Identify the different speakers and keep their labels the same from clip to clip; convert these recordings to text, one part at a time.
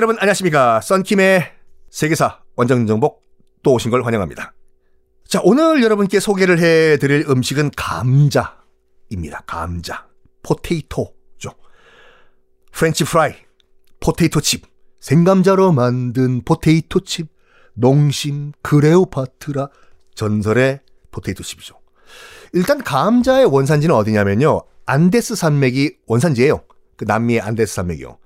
Speaker 1: 여러분 안녕하십니까. 썬킴의 세계사 원정 정복 또 오신 걸 환영합니다. 자, 오늘 여러분께 소개를 해드릴 음식은 감자입니다. 감자. potato죠. 프렌치 프라이, 포테이토 칩, 생감자로 만든 포테이토 칩, 농심, 크레오파트라, 전설의 포테이토 칩이죠. 일단 감자의 원산지는 어디냐면요. 안데스 산맥이 원산지예요. 그 남미의 안데스 산맥이요.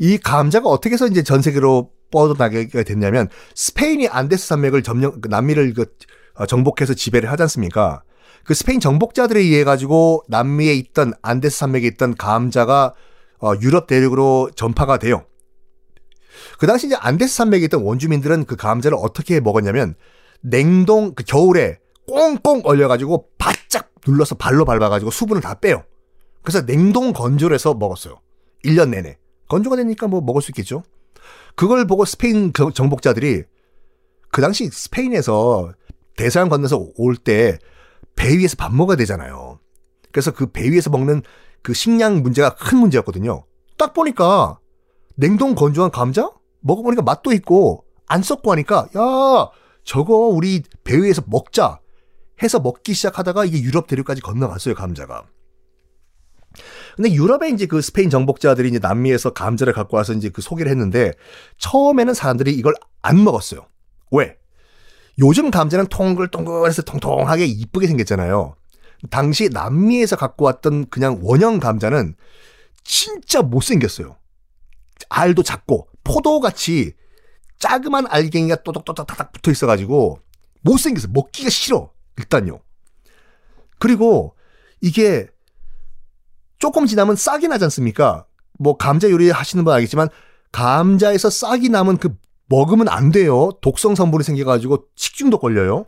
Speaker 1: 이 감자가 어떻게 해서 이제 전 세계로 뻗어나게 됐냐면 스페인이 안데스 산맥을 점령 그 남미를 그 어, 정복해서 지배를 하지 않습니까? 그 스페인 정복자들에 의해 가지고 남미에 있던 안데스 산맥에 있던 감자가 어, 유럽 대륙으로 전파가 돼요. 그 당시 이제 안데스 산맥에 있던 원주민들은 그 감자를 어떻게 먹었냐면 냉동 그 겨울에 꽁꽁 얼려가지고 바짝 눌러서 발로 밟아가지고 수분을 다 빼요. 그래서 냉동 건조를 해서 먹었어요. 1년 내내. 건조가 되니까 뭐 먹을 수 있겠죠. 그걸 보고 스페인 정복자들이 그 당시 스페인에서 대서양 건너서 올 때 배 위에서 밥 먹어야 되잖아요. 그래서 그 배 위에서 먹는 그 식량 문제가 큰 문제였거든요. 딱 보니까 냉동 건조한 감자 먹어보니까 맛도 있고 안 썩고 하니까 야 저거 우리 배 위에서 먹자 해서 먹기 시작하다가 이게 유럽 대륙까지 건너갔어요 감자가. 근데 유럽에 이제 그 스페인 정복자들이 이제 남미에서 감자를 갖고 와서 이제 그 소개를 했는데 처음에는 사람들이 이걸 안 먹었어요. 왜? 요즘 감자는 통글통글해서 통통하게 이쁘게 생겼잖아요. 당시 남미에서 갖고 왔던 그냥 원형 감자는 진짜 못생겼어요. 알도 작고 포도같이 자그만 알갱이가 또덕또덕 붙어 있어가지고 못생겼어. 먹기가 싫어. 일단요. 그리고 이게 조금 지나면 싹이 나지 않습니까? 뭐 감자 요리 하시는 분 알겠지만 감자에서 싹이 나면 그 먹으면 안 돼요. 독성 성분이 생겨가지고 식중독 걸려요.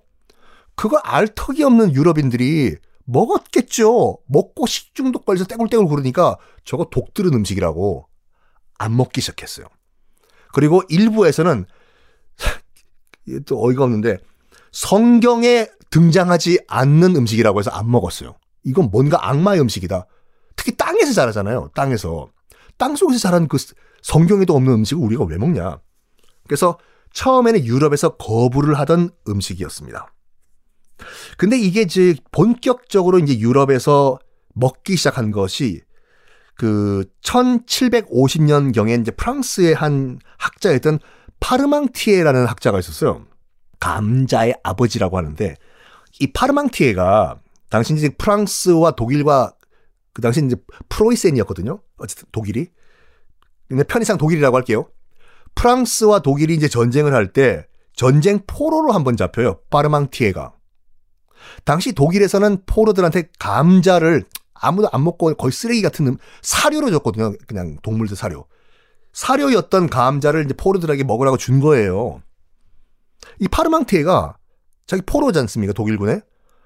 Speaker 1: 그걸 알 턱이 없는 유럽인들이 먹었겠죠. 먹고 식중독 걸려서 떼굴떼굴 구르니까 저거 독 들은 음식이라고 안 먹기 시작했어요. 그리고 일부에서는 또 어이가 없는데 성경에 등장하지 않는 음식이라고 해서 안 먹었어요. 이건 뭔가 악마의 음식이다. 특히 땅에서 자라잖아요. 땅에서. 땅 속에서 자란 그 성경에도 없는 음식을 우리가 왜 먹냐. 그래서 처음에는 유럽에서 거부를 하던 음식이었습니다. 근데 이게 이제 본격적으로 이제 유럽에서 먹기 시작한 것이 그 1750년경에 이제 프랑스의 한 학자였던 파르망티에라는 학자가 있었어요. 감자의 아버지라고 하는데 이 파르망티에가 당시 이제 프랑스와 독일과 그 당시 이제 프로이센이었거든요. 어쨌든 독일이. 근데 편의상 독일이라고 할게요. 프랑스와 독일이 이제 전쟁을 할 때 전쟁 포로로 한번 잡혀요. 파르망티에가. 당시 독일에서는 포로들한테 감자를 아무도 안 먹고 거의 쓰레기 같은 음, 사료로 줬거든요. 그냥 동물들 사료. 사료였던 감자를 이제 포로들에게 먹으라고 준 거예요. 이 파르망티에가 자기 포로지 않습니까? 독일군에.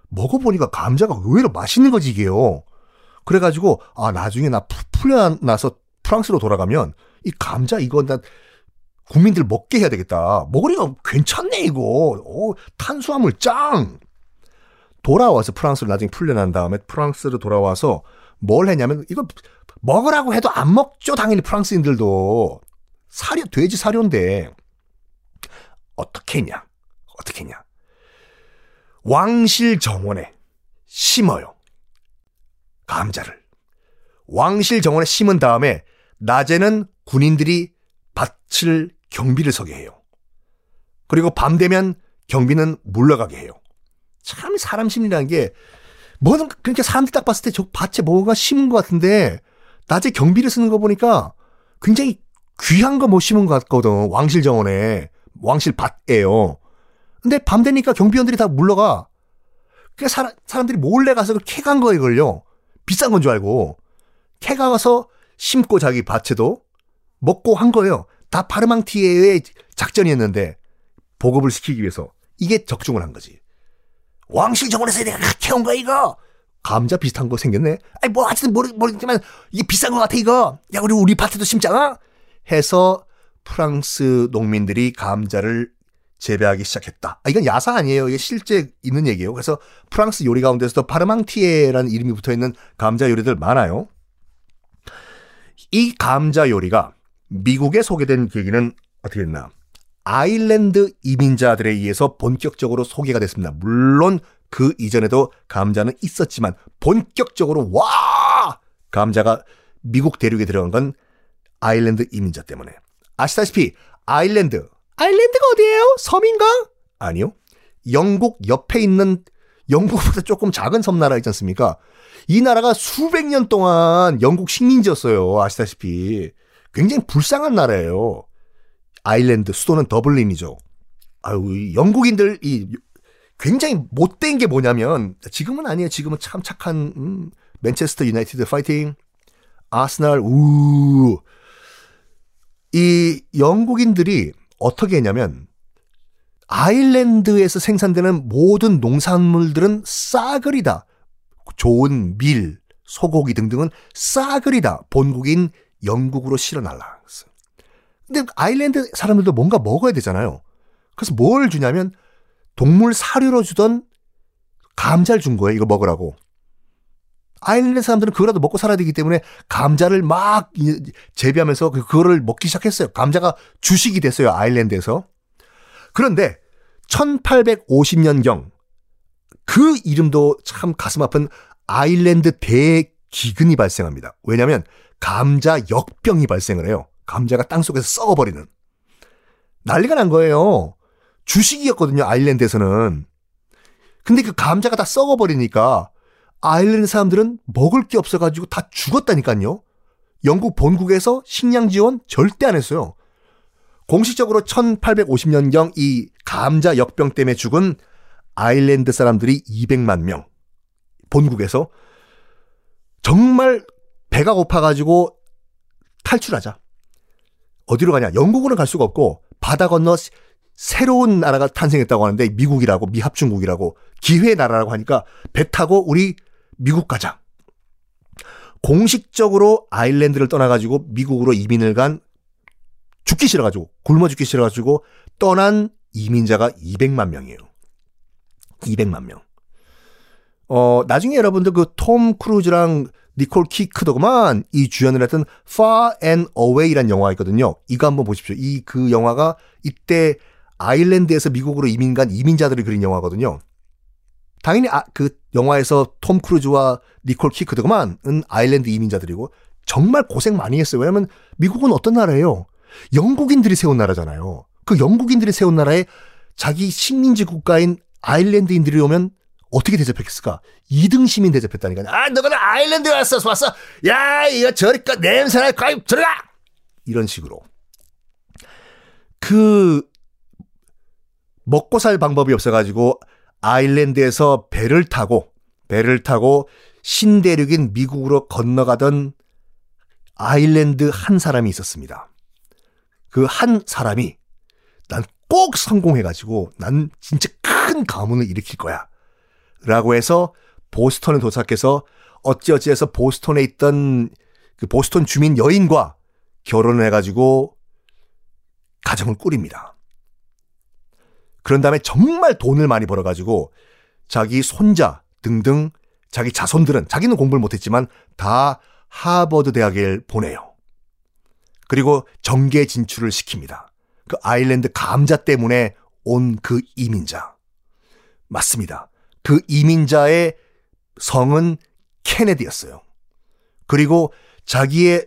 Speaker 1: 먹어보니까 감자가 의외로 맛있는 거지, 이게요. 그래가지고, 아, 나중에 나 풀려나서 프랑스로 돌아가면 이 감자 이거 나 국민들 먹게 해야 되겠다. 먹으니까 괜찮네, 이거. 오, 탄수화물 짱! 돌아와서 프랑스로 나중에 풀려난 다음에 프랑스로 돌아와서 뭘 했냐면 이거 먹으라고 해도 안 먹죠. 당연히 프랑스인들도. 사료, 돼지 사료인데. 어떻게 했냐? 어떻게 했냐? 왕실 정원에 심어요. 감자를. 왕실 정원에 심은 다음에 낮에는 군인들이 밭을 경비를 서게 해요. 그리고 밤 되면 경비는 물러가게 해요. 참 사람 심리라는 게 뭐는 그러니까 사람들 딱 봤을 때 저 밭에 뭐가 심은 것 같은데 낮에 경비를 쓰는 거 보니까 굉장히 귀한 거못 심은 것 같거든. 왕실 정원에 왕실 밭에요. 근데 밤 되니까 경비원들이 다 물러가. 그 사람 사람들이 몰래 가서 그 캐간 거에 걸려. 비싼 건 줄 알고 캐가 가서 심고 자기 밭에도 먹고 한 거예요. 다 파르망티에의 작전이었는데 보급을 시키기 위해서 이게 적중을 한 거지. 왕실 정원에서 내가 캐온 거야 이거. 감자 비슷한 거 생겼네. 아니 뭐 하여튼 모르, 모르겠지만 이게 비싼 거 같아 이거. 야 우리 우리 밭에도 심잖아. 해서 프랑스 농민들이 감자를 재배하기 시작했다. 아, 이건 야사 아니에요. 이게 실제 있는 얘기예요. 그래서 프랑스 요리 가운데서도 파르망티에라는 이름이 붙어 있는 감자 요리들 많아요. 이 감자 요리가 미국에 소개된 계기는 어떻게 됐나? 아일랜드 이민자들에 의해서 본격적으로 소개가 됐습니다. 물론 그 이전에도 감자는 있었지만 본격적으로 와 감자가 미국 대륙에 들어간 건 아일랜드 이민자 때문에 아시다시피 아일랜드 아일랜드가 어디예요? 섬인가? 아니요. 영국 옆에 있는 영국보다 조금 작은 섬나라 있지 않습니까? 이 나라가 수백 년 동안 영국 식민지였어요. 아시다시피. 굉장히 불쌍한 나라예요. 아일랜드, 수도는 더블린이죠. 아유, 영국인들, 이, 굉장히 못된 게 뭐냐면, 지금은 아니에요. 지금은 참 착한, 음, 맨체스터 유나이티드 파이팅, 아스날, 우. 이 영국인들이 어떻게 했냐면, 아일랜드에서 생산되는 모든 농산물들은 싸그리다. 좋은 밀, 소고기 등등은 싸그리다. 본국인 영국으로 실어 날라갔어요. 근데 아일랜드 사람들도 뭔가 먹어야 되잖아요. 그래서 뭘 주냐면 동물 사료로 주던 감자를 준 거예요. 이거 먹으라고. 아일랜드 사람들은 그거라도 먹고 살아야 되기 때문에 감자를 막 재배하면서 그, 그거를 먹기 시작했어요. 감자가 주식이 됐어요. 아일랜드에서. 그런데 1850년경 그 이름도 참 가슴 아픈 아일랜드 대기근이 발생합니다. 왜냐하면 감자 역병이 발생을 해요. 감자가 땅속에서 썩어버리는. 난리가 난 거예요. 주식이었거든요, 아일랜드에서는. 근데 그 감자가 다 썩어버리니까 아일랜드 사람들은 먹을 게 없어가지고 다 죽었다니까요. 영국 본국에서 식량 지원 절대 안 했어요. 공식적으로 1850년경 이 감자 역병 때문에 죽은 아일랜드 사람들이 200만 명. 본국에서 정말 배가 고파가지고 탈출하자. 어디로 가냐? 영국으로 갈 수가 없고 바다 건너 새로운 나라가 탄생했다고 하는데 미국이라고 미합중국이라고 기회의 나라라고 하니까 배 타고 우리 미국 가자. 공식적으로 아일랜드를 떠나가지고 미국으로 이민을 간 죽기 싫어가지고 굶어 죽기 싫어가지고 떠난 이민자가 200만 명이에요. 200만 명. 어 나중에 여러분들 그 톰 크루즈랑 니콜 키드먼이 주연을 했던 Far and Away라는 영화가 있거든요. 이거 한번 보십시오. 이 그 영화가 이때 아일랜드에서 미국으로 이민 간 이민자들이 그린 영화거든요. 당연히 아, 그 영화에서 톰 크루즈와 니콜 키드먼은 아일랜드 이민자들이고 정말 고생 많이 했어요. 왜냐면 미국은 어떤 나라예요? 영국인들이 세운 나라잖아요. 그 영국인들이 세운 나라에 자기 식민지 국가인 아일랜드인들이 오면 어떻게 대접했을까? 2등 시민 대접했다니까. 아, 너가 아일랜드에 왔어, 왔어. 야, 이거 저리까 냄새나, 가입 들어가! 이런 식으로. 그, 먹고 살 방법이 없어가지고 아일랜드에서 배를 타고, 배를 타고 신대륙인 미국으로 건너가던 아일랜드 한 사람이 있었습니다. 그 한 사람이 난 꼭 성공해가지고 난 진짜 큰 가문을 일으킬 거야. 라고 해서 보스턴에 도착해서 어찌어찌해서 보스턴에 있던 그 보스턴 주민 여인과 결혼을 해가지고 가정을 꾸립니다. 그런 다음에 정말 돈을 많이 벌어가지고 자기 손자 등등 자기 자손들은 자기는 공부를 못했지만 다 하버드 대학에 보내요. 그리고 정계 진출을 시킵니다. 그 아일랜드 감자 때문에 온 그 이민자. 맞습니다. 그 이민자의 성은 케네디였어요. 그리고 자기의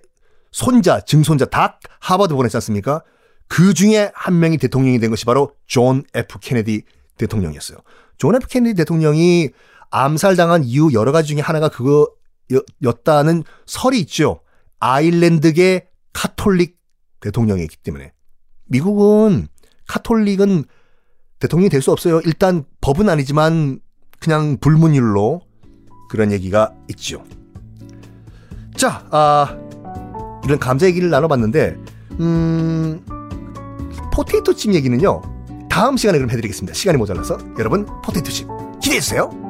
Speaker 1: 손자, 증손자 다 하버드 보냈지 않습니까? 그 중에 한 명이 대통령이 된 것이 바로 존 F 케네디 대통령이었어요. 존 F 케네디 대통령이 암살당한 이유 여러 가지 중에 하나가 그거였다는 설이 있죠. 아일랜드계 카톨릭 대통령이기 때문에. 미국은 카톨릭은 대통령이 될 수 없어요. 일단 법은 아니지만 그냥 불문율로 그런 얘기가 있죠. 자, 아, 이런 감자 얘기를 나눠봤는데, 음, 포테이토칩 얘기는요, 다음 시간에 그럼 해드리겠습니다. 시간이 모자라서 여러분, 포테이토칩 기대해주세요.